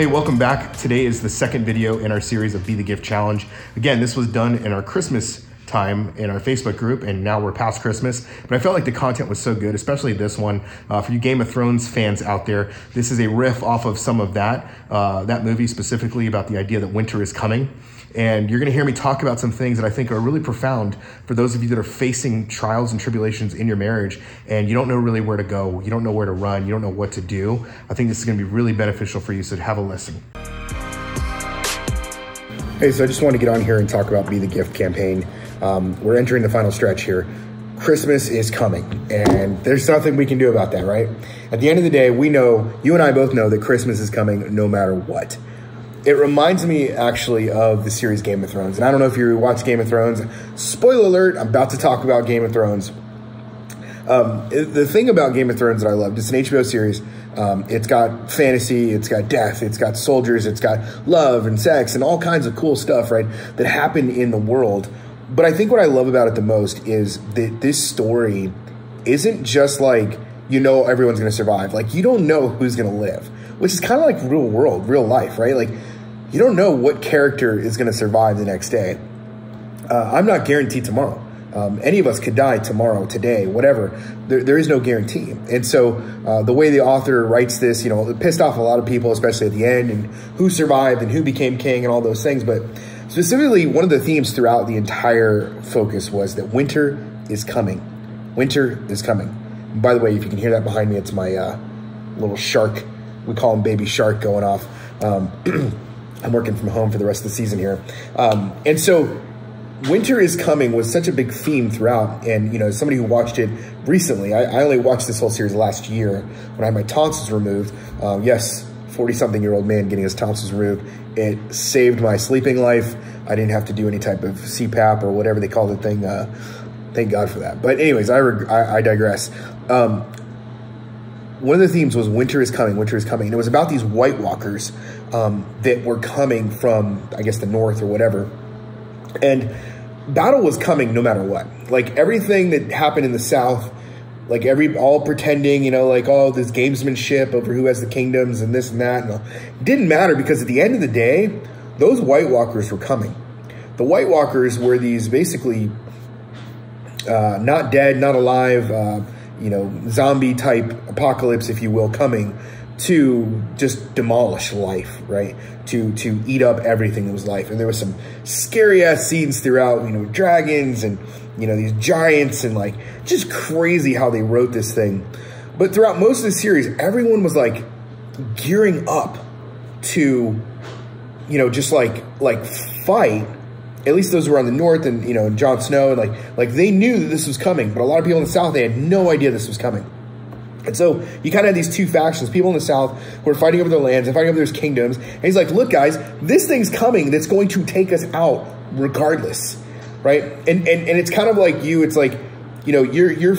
Hey, welcome back. Today is the second video in our series of Be the Gift Challenge. Again, this was done in our Christmas time in our Facebook group, and now we're past Christmas. But I felt like the content was so good, especially this one. Uh, for you Game of Thrones fans out there, this is a riff off of some of that, uh, that movie specifically about the idea that winter is coming. And you're going to hear me talk about some things that I think are really profound for those of you that are facing trials and tribulations in your marriage and you don't know really where to go, you don't know where to run, you don't know what to do. I think this is going to be really beneficial for you, so have a listen. Hey, so I just want to get on here and talk about Be the Gift campaign. Um, we're entering the final stretch here. Christmas is coming, and there's nothing we can do about that, right? At the end of the day, we know, you and I both know that Christmas is coming no matter what it reminds me actually of the series Game of Thrones. And I don't know if you watch Game of Thrones. Spoiler alert, I'm about to talk about Game of Thrones. Um, the thing about Game of Thrones that I loved, it's an HBO series. Um, it's got fantasy, it's got death, it's got soldiers, it's got love and sex and all kinds of cool stuff, right, that happen in the world. But I think what I love about it the most is that this story isn't just like, you know, everyone's going to survive. Like, you don't know who's going to live, which is kind of like real world, real life, right? Like, you don't know what character is going to survive the next day. Uh, I'm not guaranteed tomorrow. Um, any of us could die tomorrow, today, whatever. There, there is no guarantee. And so uh, the way the author writes this, you know, it pissed off a lot of people, especially at the end, and who survived and who became king and all those things. But specifically, one of the themes throughout the entire focus was that winter is coming. Winter is coming. And by the way, if you can hear that behind me, it's my uh, little shark. We call him Baby Shark going off. Um, I'm working from home for the rest of the season here. Um, and so winter is coming was such a big theme throughout. And, you know, somebody who watched it recently, I, I only watched this whole series last year when I had my tonsils removed. Um, yes, 40 something year old man getting his tonsils removed. It saved my sleeping life. I didn't have to do any type of CPAP or whatever they call the thing. Uh, thank God for that. But anyways, I, I, I digress. Um, one of the themes was winter is coming, winter is coming. And it was about these White Walkers um, that were coming from, I guess, the north or whatever. And battle was coming no matter what. Like everything that happened in the south, like every all pretending, you know, like oh, this gamesmanship over who has the kingdoms and this and that, and all, didn't matter because at the end of the day, those White Walkers were coming. The White Walkers were these basically uh, not dead, not alive. Uh, you know, zombie type apocalypse, if you will, coming to just demolish life, right? To to eat up everything that was life. And there was some scary ass scenes throughout, you know, dragons and you know these giants and like just crazy how they wrote this thing. But throughout most of the series, everyone was like gearing up to, you know, just like like fight at least those who were on the north and you know Jon Snow and like like they knew that this was coming, but a lot of people in the south they had no idea this was coming. And so you kind of have these two factions, people in the south who are fighting over their lands and fighting over their kingdoms. And he's like, look, guys, this thing's coming that's going to take us out regardless. Right. And and, and it's kind of like you, it's like, you know, you're you're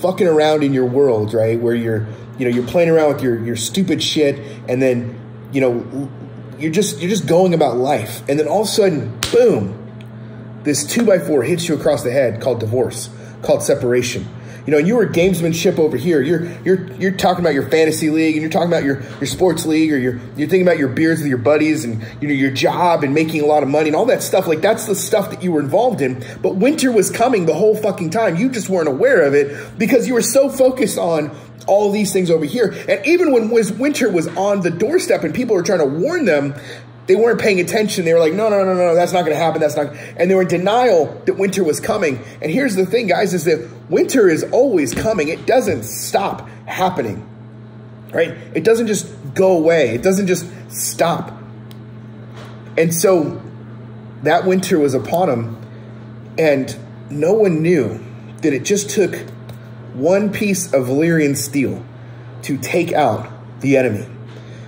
fucking around in your world, right? Where you're you know, you're playing around with your your stupid shit and then, you know, you're just you're just going about life, and then all of a sudden, boom, this two by four hits you across the head called divorce, called separation. You know, you were gamesmanship over here. You're you're you're talking about your fantasy league, and you're talking about your your sports league, or you're you're thinking about your beers with your buddies, and you know your job and making a lot of money and all that stuff. Like that's the stuff that you were involved in. But winter was coming the whole fucking time. You just weren't aware of it because you were so focused on all these things over here. And even when winter was on the doorstep and people were trying to warn them, they weren't paying attention. They were like, no, no, no, no, that's not going to happen. That's not. And they were in denial that winter was coming. And here's the thing, guys, is that winter is always coming. It doesn't stop happening, right? It doesn't just go away. It doesn't just stop. And so that winter was upon them. And no one knew that it just took one piece of Valyrian steel to take out the enemy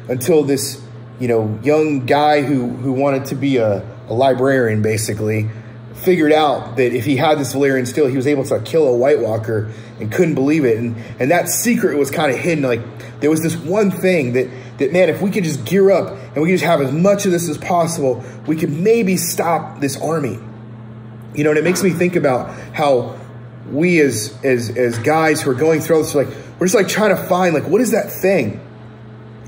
until this you know, young guy who, who wanted to be a, a librarian, basically, figured out that if he had this Valyrian steel, he was able to kill a White Walker and couldn't believe it. And, and that secret was kind of hidden. Like, there was this one thing that, that, man, if we could just gear up and we could just have as much of this as possible, we could maybe stop this army. You know, and it makes me think about how we as as as guys who are going through this, like we're just like trying to find like what is that thing?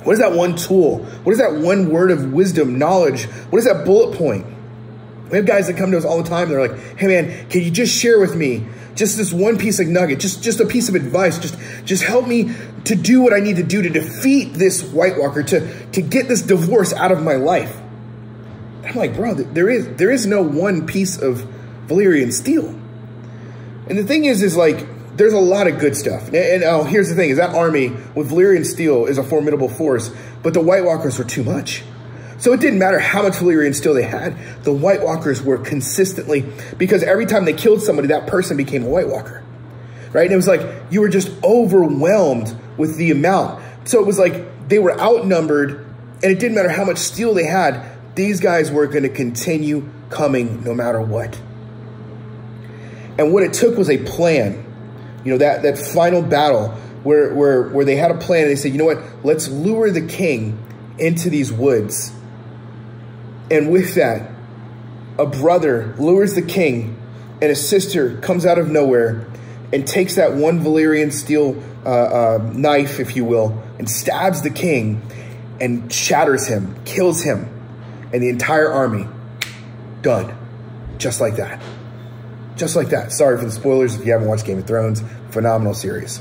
What is that one tool? What is that one word of wisdom, knowledge? What is that bullet point? We have guys that come to us all the time. They're like, "Hey, man, can you just share with me just this one piece of nugget, just just a piece of advice, just just help me to do what I need to do to defeat this White Walker, to to get this divorce out of my life." I'm like, bro, there is there is no one piece of Valyrian steel. And the thing is, is like, there's a lot of good stuff. And, and oh, here's the thing: is that army with Valyrian steel is a formidable force, but the White Walkers were too much. So it didn't matter how much Valyrian steel they had. The White Walkers were consistently because every time they killed somebody, that person became a White Walker, right? And it was like you were just overwhelmed with the amount. So it was like they were outnumbered, and it didn't matter how much steel they had. These guys were going to continue coming no matter what. And what it took was a plan. You know, that, that final battle where, where, where they had a plan and they said, you know what, let's lure the king into these woods. And with that, a brother lures the king and a sister comes out of nowhere and takes that one Valyrian steel uh, uh, knife, if you will, and stabs the king and shatters him, kills him, and the entire army done. Just like that. Just like that. Sorry for the spoilers if you haven't watched Game of Thrones. Phenomenal series.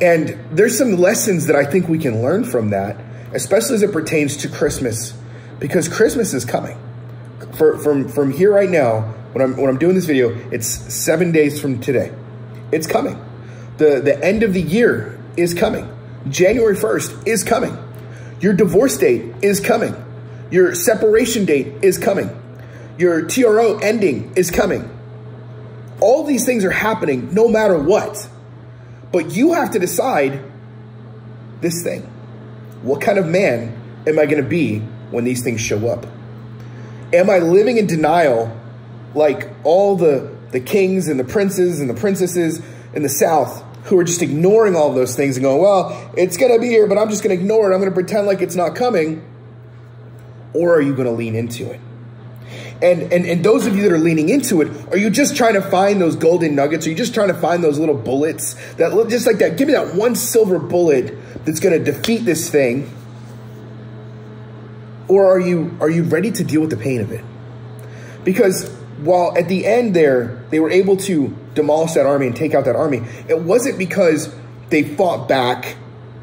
And there's some lessons that I think we can learn from that, especially as it pertains to Christmas, because Christmas is coming. For, from, from here right now, when I'm, when I'm doing this video, it's seven days from today. It's coming. The, the end of the year is coming. January 1st is coming. Your divorce date is coming. Your separation date is coming. Your TRO ending is coming. All these things are happening no matter what. But you have to decide this thing. What kind of man am I going to be when these things show up? Am I living in denial like all the, the kings and the princes and the princesses in the South who are just ignoring all those things and going, well, it's going to be here, but I'm just going to ignore it. I'm going to pretend like it's not coming. Or are you going to lean into it? And, and, and those of you that are leaning into it, are you just trying to find those golden nuggets? Are you just trying to find those little bullets that look just like that? Give me that one silver bullet that's going to defeat this thing. Or are you, are you ready to deal with the pain of it? Because while at the end there, they were able to demolish that army and take out that army, it wasn't because they fought back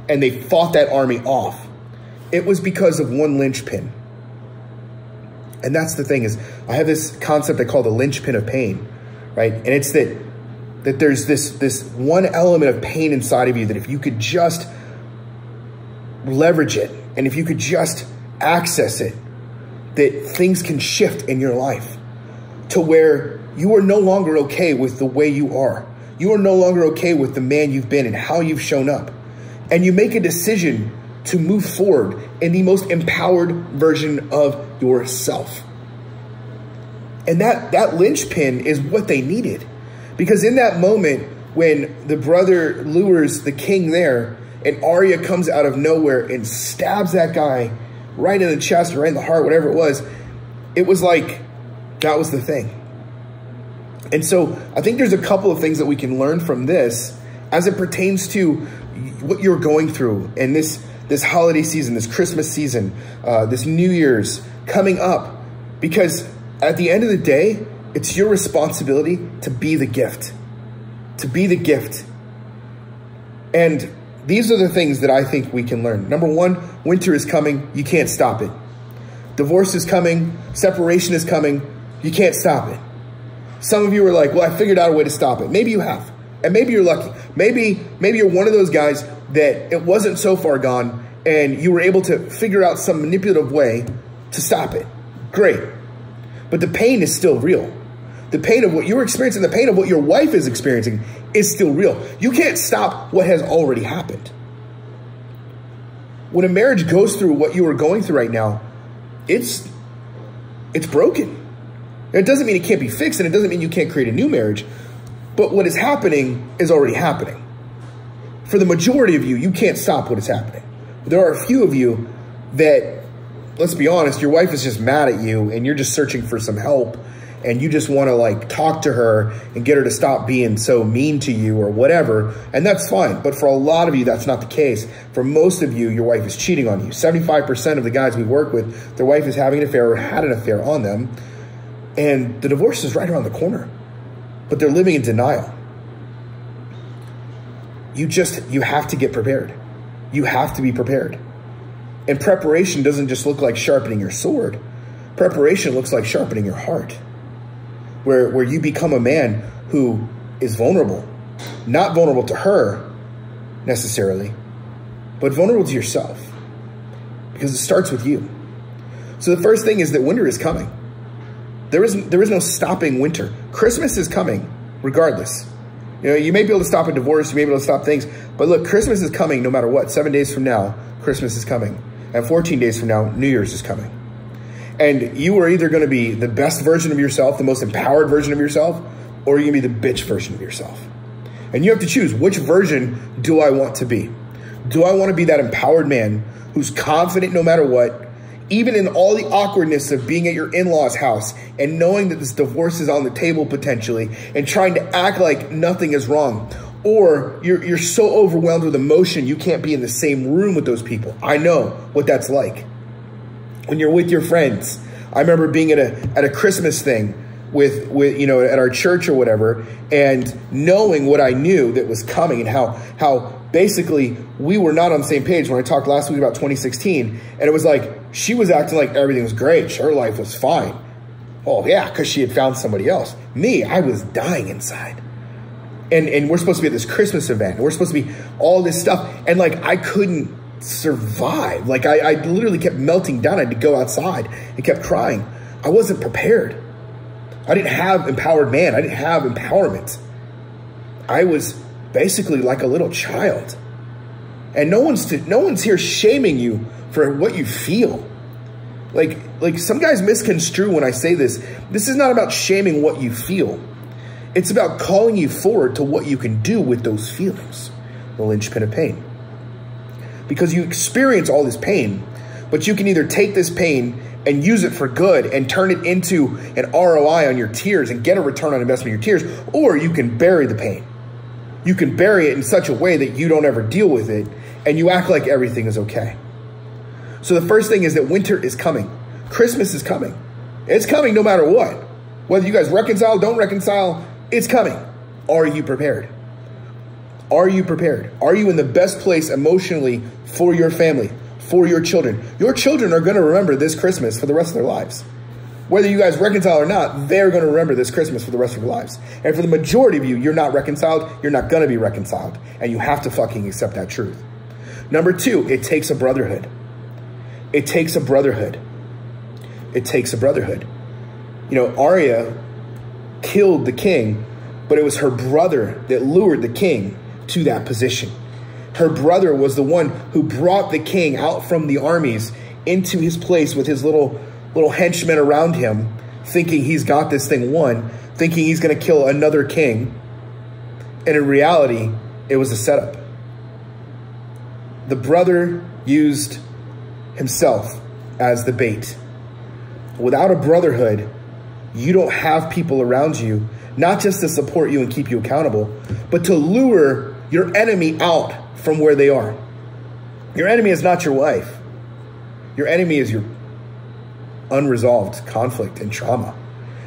and they fought that army off. It was because of one linchpin and that's the thing is I have this concept I call the linchpin of pain, right? And it's that that there's this this one element of pain inside of you that if you could just leverage it and if you could just access it, that things can shift in your life to where you are no longer okay with the way you are. You are no longer okay with the man you've been and how you've shown up. And you make a decision to move forward in the most empowered version of yourself. And that, that linchpin is what they needed. Because in that moment, when the brother lures the king there, and Arya comes out of nowhere and stabs that guy right in the chest right in the heart, whatever it was, it was like that was the thing. And so I think there's a couple of things that we can learn from this as it pertains to what you're going through and this this holiday season, this Christmas season, uh, this New Year's coming up. Because at the end of the day, it's your responsibility to be the gift. To be the gift. And these are the things that I think we can learn. Number one, winter is coming. You can't stop it. Divorce is coming. Separation is coming. You can't stop it. Some of you are like, well, I figured out a way to stop it. Maybe you have. And maybe you're lucky. Maybe, maybe you're one of those guys that it wasn't so far gone and you were able to figure out some manipulative way to stop it. Great. But the pain is still real. The pain of what you're experiencing, the pain of what your wife is experiencing is still real. You can't stop what has already happened. when a marriage goes through what you are going through right now, it's it's broken. It doesn't mean it can't be fixed, and it doesn't mean you can't create a new marriage. But what is happening is already happening. For the majority of you, you can't stop what is happening. There are a few of you that, let's be honest, your wife is just mad at you, and you're just searching for some help, and you just want to like talk to her and get her to stop being so mean to you or whatever, and that's fine. But for a lot of you, that's not the case. For most of you, your wife is cheating on you. 75% of the guys we work with, their wife is having an affair or had an affair on them, and the divorce is right around the corner, but they're living in denial. You just, you have to get prepared. You have to be prepared. And preparation doesn't just look like sharpening your sword. Preparation looks like sharpening your heart where, where you become a man who is vulnerable, not vulnerable to her necessarily, but vulnerable to yourself because it starts with you. So the first thing is that winter is coming. There is, there is no stopping winter. Christmas is coming regardless. You know, you may be able to stop a divorce, you may be able to stop things, but look, Christmas is coming no matter what. Seven days from now, Christmas is coming. And 14 days from now, New Year's is coming. And you are either going to be the best version of yourself, the most empowered version of yourself, or you're going to be the bitch version of yourself. And you have to choose which version do I want to be? Do I want to be that empowered man who's confident no matter what, even in all the awkwardness of being at your in law's house and knowing that this divorce is on the table potentially and trying to act like nothing is wrong? Or you're, you're so overwhelmed with emotion you can't be in the same room with those people. I know what that's like when you're with your friends. I remember being at a at a Christmas thing with with you know at our church or whatever, and knowing what I knew that was coming and how how basically we were not on the same page when I talked last week about 2016, and it was like she was acting like everything was great, her life was fine. Oh yeah, because she had found somebody else. Me, I was dying inside. And and we're supposed to be at this Christmas event. We're supposed to be all this stuff. And like I couldn't survive. Like I, I literally kept melting down. I had to go outside and kept crying. I wasn't prepared. I didn't have empowered man. I didn't have empowerment. I was basically like a little child. And no one's to, no one's here shaming you for what you feel. Like like some guys misconstrue when I say this. This is not about shaming what you feel. It's about calling you forward to what you can do with those feelings. The linchpin of pain because you experience all this pain, but you can either take this pain and use it for good and turn it into an ROI on your tears and get a return on investment in your tears, or you can bury the pain. You can bury it in such a way that you don't ever deal with it and you act like everything is okay. So the first thing is that winter is coming. Christmas is coming. It's coming no matter what. Whether you guys reconcile, don't reconcile, it's coming. Are you prepared? Are you prepared? Are you in the best place emotionally for your family, for your children? Your children are going to remember this Christmas for the rest of their lives. Whether you guys reconcile or not, they're going to remember this Christmas for the rest of their lives. And for the majority of you, you're not reconciled, you're not going to be reconciled. And you have to fucking accept that truth. Number two, it takes a brotherhood. It takes a brotherhood. It takes a brotherhood. You know, Arya killed the king, but it was her brother that lured the king to that position. Her brother was the one who brought the king out from the armies into his place with his little little henchmen around him, thinking he's got this thing won, thinking he's going to kill another king. And in reality, it was a setup. The brother used himself as the bait. Without a brotherhood, you don't have people around you, not just to support you and keep you accountable, but to lure your enemy out from where they are. Your enemy is not your wife. Your enemy is your unresolved conflict and trauma.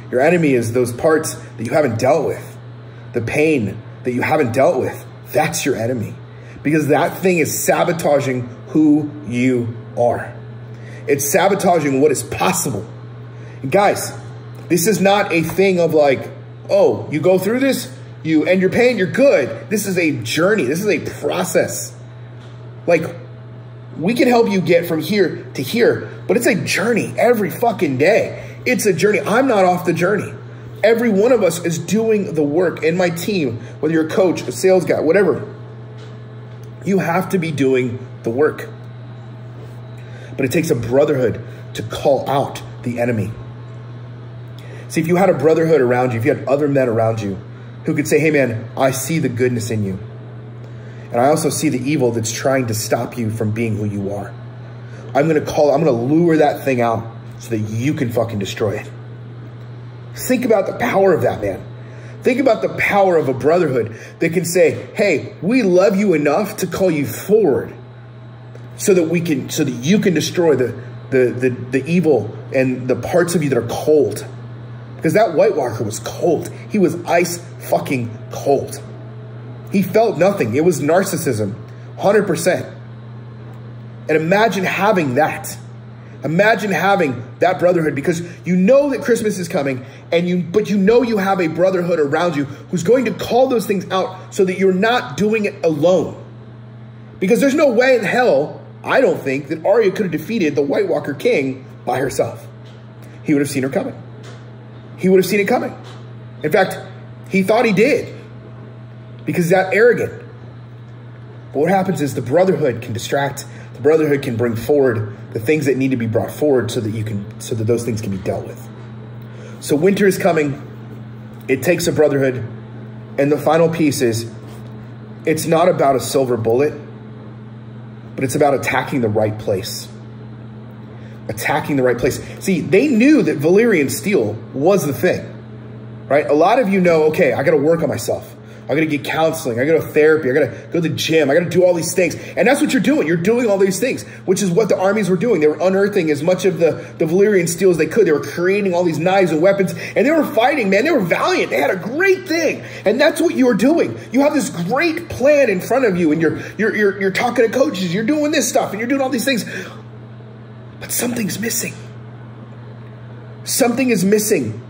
Your enemy is those parts that you haven't dealt with, the pain that you haven't dealt with. That's your enemy because that thing is sabotaging who you are. It's sabotaging what is possible. And guys, this is not a thing of like, oh, you go through this, you and you're paying, you're good. This is a journey. This is a process. Like we can help you get from here to here, but it's a journey every fucking day. It's a journey. I'm not off the journey. Every one of us is doing the work in my team, whether you're a coach, a sales guy, whatever. You have to be doing the work. but it takes a brotherhood to call out the enemy. See, if you had a brotherhood around you, if you had other men around you who could say, hey man, I see the goodness in you. And I also see the evil that's trying to stop you from being who you are. I'm going to call, I'm going to lure that thing out so that you can fucking destroy it. Think about the power of that, man. Think about the power of a brotherhood that can say, hey, we love you enough to call you forward so that we can, so that you can destroy the, the, the, the evil and the parts of you that are cold. Because that White Walker was cold. He was ice fucking cold. He felt nothing. It was narcissism, 100%. And imagine having that. Imagine having that brotherhood because you know that Christmas is coming and you but you know you have a brotherhood around you who's going to call those things out so that you're not doing it alone. Because there's no way in hell, I don't think, that Arya could have defeated the White Walker King by herself. He would have seen her coming. He would have seen it coming. In fact, he thought he did because he's that arrogant. But what happens is the brotherhood can distract, brotherhood can bring forward the things that need to be brought forward so that you can so that those things can be dealt with. So winter is coming. It takes a brotherhood. And the final piece is it's not about a silver bullet, but it's about attacking the right place. Attacking the right place. See, they knew that Valyrian steel was the thing, right? A lot of you know, okay, I got to work on myself. I gotta get counseling. I gotta go to therapy. I gotta go to the gym. I gotta do all these things. And that's what you're doing. You're doing all these things, which is what the armies were doing. They were unearthing as much of the, the Valyrian steel as they could. They were creating all these knives and weapons, and they were fighting, man. They were valiant. They had a great thing. And that's what you are doing. You have this great plan in front of you, and you're you're you're, you're talking to coaches, you're doing this stuff, and you're doing all these things. But something's missing. Something is missing.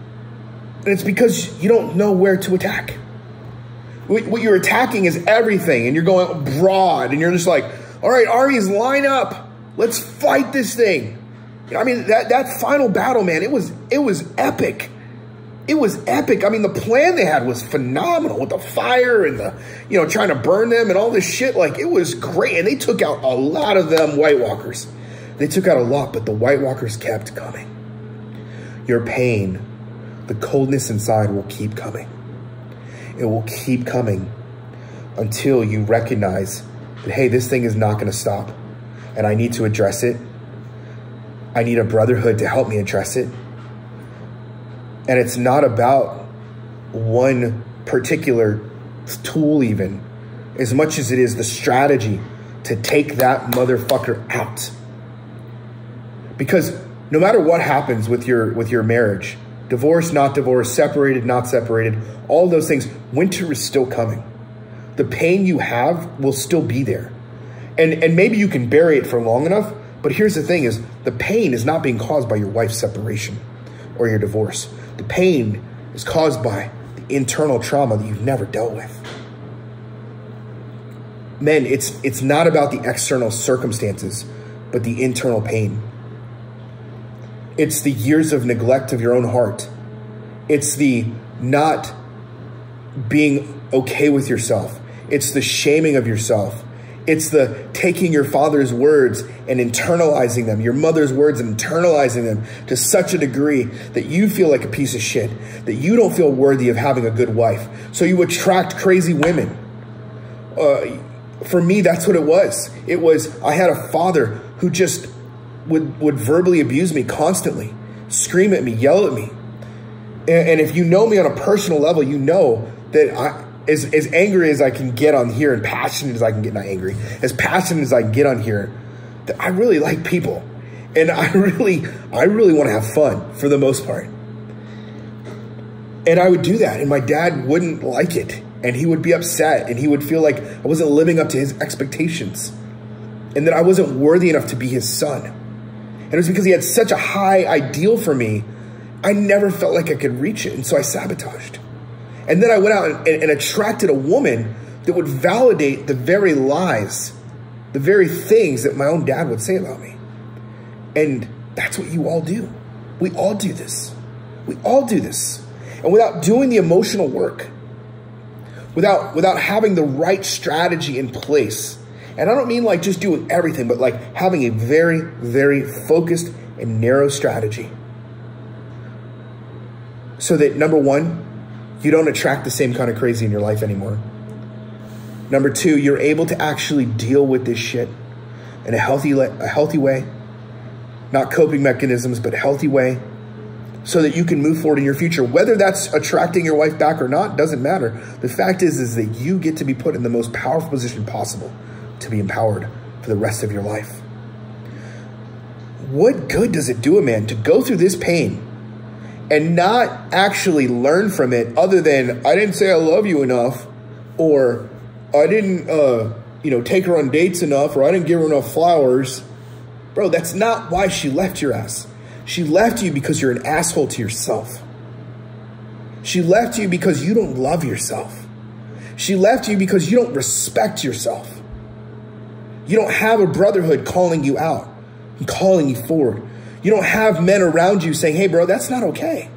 And it's because you don't know where to attack what you're attacking is everything, and you're going broad, and you're just like, all right, armies, line up. Let's fight this thing. I mean, that, that final battle, man, it was it was epic. It was epic. I mean, the plan they had was phenomenal with the fire and the, you know, trying to burn them and all this shit. Like, it was great. And they took out a lot of them White Walkers. They took out a lot, but the White Walkers kept coming. Your pain, the coldness inside will keep coming. It will keep coming until you recognize that, hey, this thing is not going to stop and I need to address it. I need a brotherhood to help me address it. And it's not about one particular tool, even as much as it is the strategy to take that motherfucker out. Because no matter what happens with your with your marriage, divorce, not divorce, separated, not separated, all those things, winter is still coming. The pain you have will still be there. And, and maybe you can bury it for long enough, but here's the thing is the pain is not being caused by your wife's separation or your divorce. The pain is caused by the internal trauma that you've never dealt with. Men, it's it's not about the external circumstances, but the internal pain. It's the years of neglect of your own heart. It's the not being okay with yourself. It's the shaming of yourself. It's the taking your father's words and internalizing them, your mother's words and internalizing them to such a degree that you feel like a piece of shit, that you don't feel worthy of having a good wife. So you attract crazy women. Uh, for me, that's what it was. It was, I had a father who just would, would verbally abuse me constantly, scream at me, yell at me. And, and if you know me on a personal level, you know that I, as, as angry as I can get on here and passionate as I can get, not angry, as passionate as I get on here, that I really like people. And I really, I really want to have fun for the most part. And I would do that. And my dad wouldn't like it. And he would be upset and he would feel like I wasn't living up to his expectations and that I wasn't worthy enough to be his son. And it was because he had such a high ideal for me, I never felt like I could reach it. And so I sabotaged. And then I went out and, and, attracted a woman that would validate the very lies, the very things that my own dad would say about me. And that's what you all do. We all do this. We all do this. And without doing the emotional work, without, without having the right strategy in place, And I don't mean like just doing everything, but like having a very, very focused and narrow strategy. So that number one, you don't attract the same kind of crazy in your life anymore. Number two, you're able to actually deal with this shit in a healthy, a healthy way, not coping mechanisms, but a healthy way, so that you can move forward in your future. Whether that's attracting your wife back or not doesn't matter. The fact is, is that you get to be put in the most powerful position possible to be empowered for the rest of your life. What good does it do a man to go through this pain and not actually learn from it other than I didn't say I love you enough or I didn't uh, you know take her on dates enough or I didn't give her enough flowers. Bro, that's not why she left your ass. She left you because you're an asshole to yourself. She left you because you don't love yourself. She left you because you don't respect yourself. You don't have a brotherhood calling you out and calling you forward. You don't have men around you saying, hey, bro, that's not okay.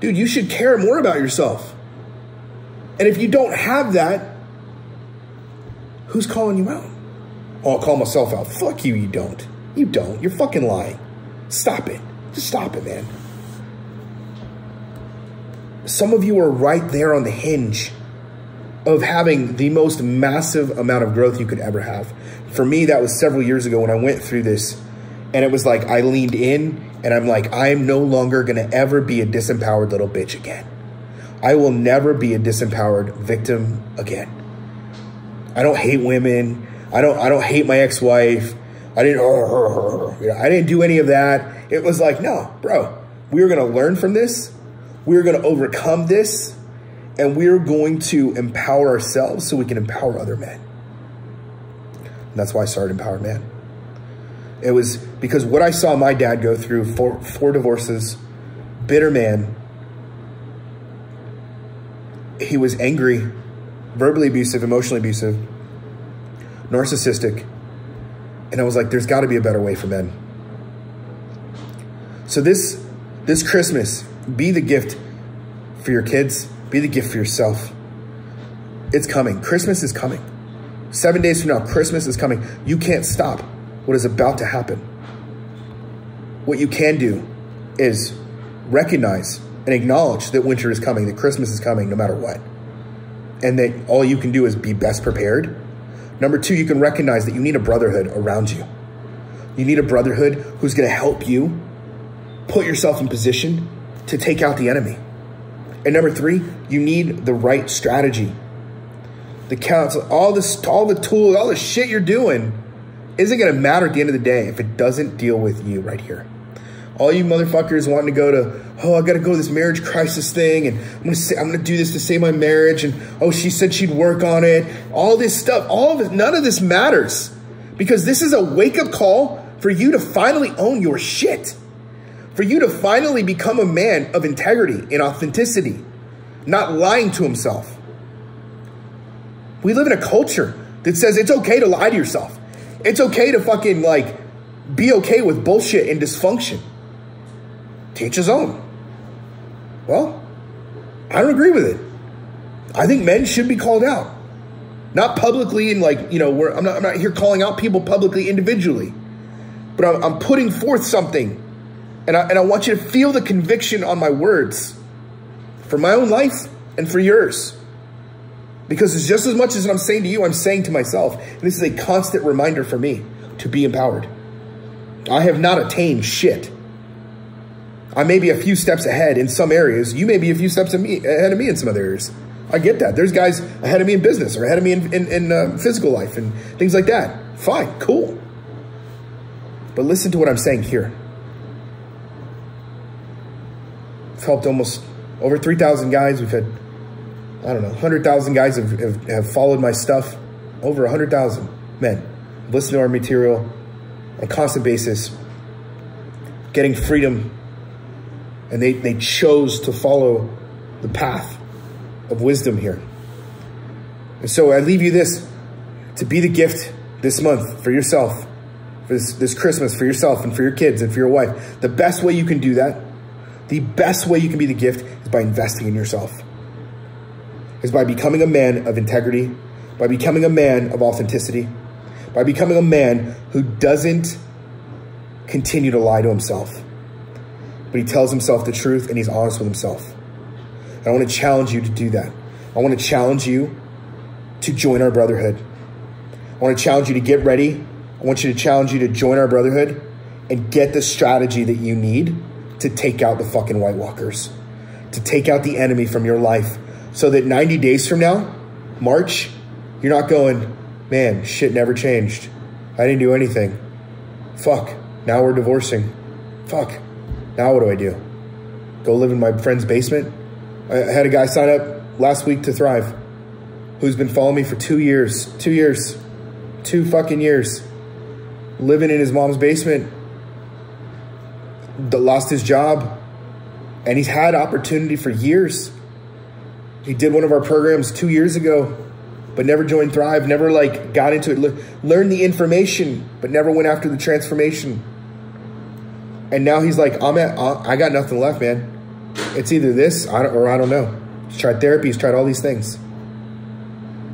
Dude, you should care more about yourself. And if you don't have that, who's calling you out? Oh, I'll call myself out. Fuck you, you don't. You don't. You're fucking lying. Stop it. Just stop it, man. Some of you are right there on the hinge of having the most massive amount of growth you could ever have. For me, that was several years ago when I went through this, and it was like I leaned in and I'm like, I'm no longer gonna ever be a disempowered little bitch again. I will never be a disempowered victim again. I don't hate women. I don't I don't hate my ex-wife. I didn't you know, I didn't do any of that. It was like, no, bro, we're gonna learn from this. We're gonna overcome this and we're going to empower ourselves so we can empower other men. And that's why I started Empowered Man. It was because what I saw my dad go through four, four divorces, bitter man. He was angry, verbally abusive, emotionally abusive, narcissistic. And I was like, there's got to be a better way for men. So this this Christmas, be the gift for your kids, be the gift for yourself. It's coming. Christmas is coming. Seven days from now, Christmas is coming. You can't stop what is about to happen. What you can do is recognize and acknowledge that winter is coming, that Christmas is coming no matter what. And that all you can do is be best prepared. Number two, you can recognize that you need a brotherhood around you. You need a brotherhood who's going to help you put yourself in position to take out the enemy. And number three, you need the right strategy. The counsel, all this, all the tools, all the shit you're doing isn't going to matter at the end of the day if it doesn't deal with you right here. All you motherfuckers wanting to go to, oh, I got to go to this marriage crisis thing, and I'm gonna say, I'm gonna do this to save my marriage, and oh, she said she'd work on it. All this stuff, all of it, none of this matters, because this is a wake up call for you to finally own your shit, for you to finally become a man of integrity and authenticity, not lying to himself. We live in a culture that says it's okay to lie to yourself. It's okay to fucking like be okay with bullshit and dysfunction. Teach his own. Well, I don't agree with it. I think men should be called out. Not publicly and like, you know, where I'm not, I'm not here calling out people publicly individually, but I'm, I'm putting forth something and I, and I want you to feel the conviction on my words for my own life and for yours. Because it's just as much as I'm saying to you, I'm saying to myself. And this is a constant reminder for me to be empowered. I have not attained shit. I may be a few steps ahead in some areas. You may be a few steps ahead of me in some other areas. I get that. There's guys ahead of me in business or ahead of me in, in, in uh, physical life and things like that. Fine, cool. But listen to what I'm saying here. I've helped almost over 3,000 guys. We've had I don't know, 100,000 guys have, have, have, followed my stuff. Over 100,000 men listen to our material on a constant basis, getting freedom. And they, they chose to follow the path of wisdom here. And so I leave you this to be the gift this month for yourself, for this, this Christmas, for yourself and for your kids and for your wife. The best way you can do that, the best way you can be the gift is by investing in yourself is by becoming a man of integrity, by becoming a man of authenticity, by becoming a man who doesn't continue to lie to himself, but he tells himself the truth and he's honest with himself. And I want to challenge you to do that. I want to challenge you to join our brotherhood. I want to challenge you to get ready. I want you to challenge you to join our brotherhood and get the strategy that you need to take out the fucking White Walkers, to take out the enemy from your life, so that 90 days from now, March, you're not going, man, shit never changed. I didn't do anything. Fuck. Now we're divorcing. Fuck. Now what do I do? Go live in my friend's basement? I had a guy sign up last week to Thrive who's been following me for two years. Two years. Two fucking years. Living in his mom's basement. Lost his job. And he's had opportunity for years. He did one of our programs two years ago but never joined Thrive, never like got into it, le- learned the information, but never went after the transformation. And now he's like, I'm at, uh, I got nothing left, man. It's either this or I don't know. He's tried therapy, he's tried all these things.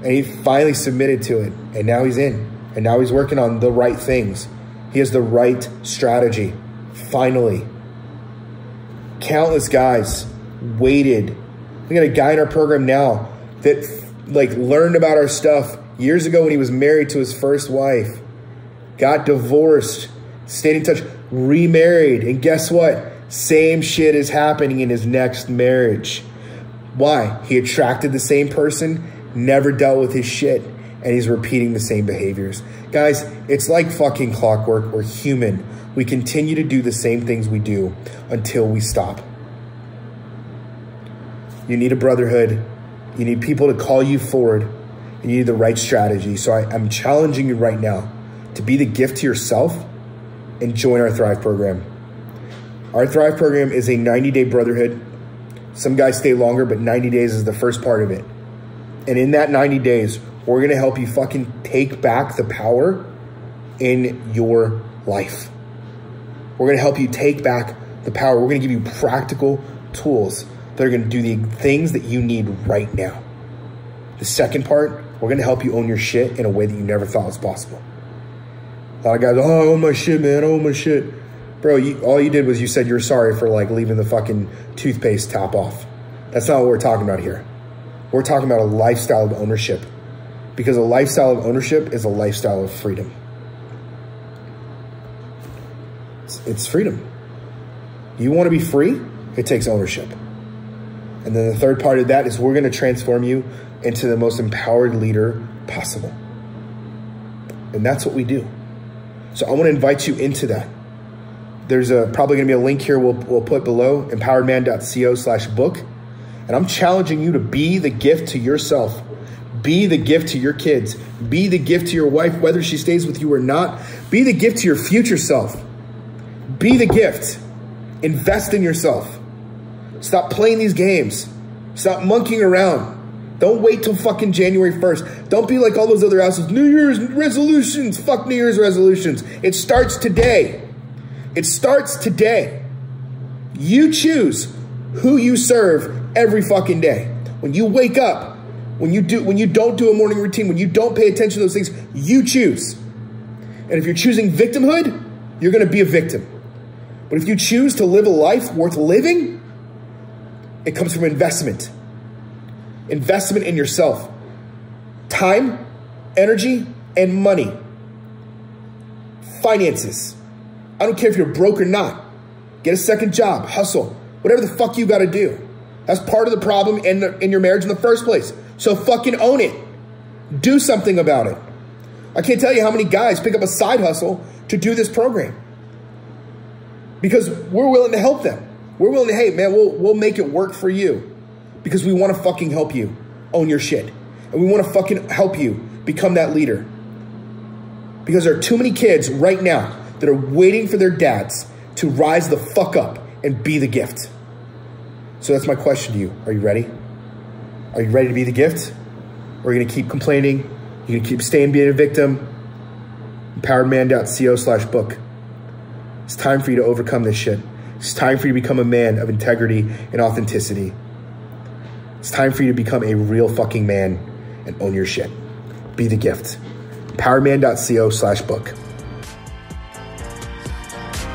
And he finally submitted to it, and now he's in. And now he's working on the right things. He has the right strategy. Finally. Countless guys waited. We got a guy in our program now that like learned about our stuff years ago when he was married to his first wife, got divorced, stayed in touch, remarried, and guess what? Same shit is happening in his next marriage. Why? He attracted the same person, never dealt with his shit, and he's repeating the same behaviors. Guys, it's like fucking clockwork. We're human. We continue to do the same things we do until we stop. You need a brotherhood you need people to call you forward. You need the right strategy. So I, I'm challenging you right now to be the gift to yourself and join our Thrive program. Our Thrive program is a 90 day brotherhood. Some guys stay longer, but 90 days is the first part of it. And in that 90 days, we're gonna help you fucking take back the power in your life. We're gonna help you take back the power. We're gonna give you practical tools that are going to do the things that you need right now. The second part, we're going to help you own your shit in a way that you never thought was possible. A lot of guys, oh, I own my shit, man. I own my shit. Bro, you, all you did was you said you're sorry for like leaving the fucking toothpaste top off. That's not what we're talking about here. We're talking about a lifestyle of ownership because a lifestyle of ownership is a lifestyle of freedom. It's, it's freedom. You want to be free? It takes ownership. And then the third part of that is we're going to transform you into the most empowered leader possible. And that's what we do. So I want to invite you into that. There's a probably going to be a link here we'll, we'll put below, empoweredman.co slash book. And I'm challenging you to be the gift to yourself. Be the gift to your kids. Be the gift to your wife, whether she stays with you or not. Be the gift to your future self. Be the gift. Invest in yourself. Stop playing these games. Stop monkeying around. Don't wait till fucking January 1st. Don't be like all those other houses. New Year's resolutions. Fuck New Year's resolutions. It starts today. It starts today. You choose who you serve every fucking day. When you wake up, when you do when you don't do a morning routine, when you don't pay attention to those things, you choose. And if you're choosing victimhood, you're going to be a victim. But if you choose to live a life worth living, it comes from investment. Investment in yourself. Time, energy, and money. Finances. I don't care if you're broke or not. Get a second job, hustle, whatever the fuck you gotta do. That's part of the problem in, the, in your marriage in the first place. So fucking own it. Do something about it. I can't tell you how many guys pick up a side hustle to do this program because we're willing to help them. We're willing to, hey, man, we'll, we'll make it work for you because we want to fucking help you own your shit. And we want to fucking help you become that leader. Because there are too many kids right now that are waiting for their dads to rise the fuck up and be the gift. So that's my question to you. Are you ready? Are you ready to be the gift? Or are you going to keep complaining? You're going to keep staying being a victim? Empoweredman.co slash book. It's time for you to overcome this shit. It's time for you to become a man of integrity and authenticity. It's time for you to become a real fucking man and own your shit. Be the gift. Empoweredman.co slash book.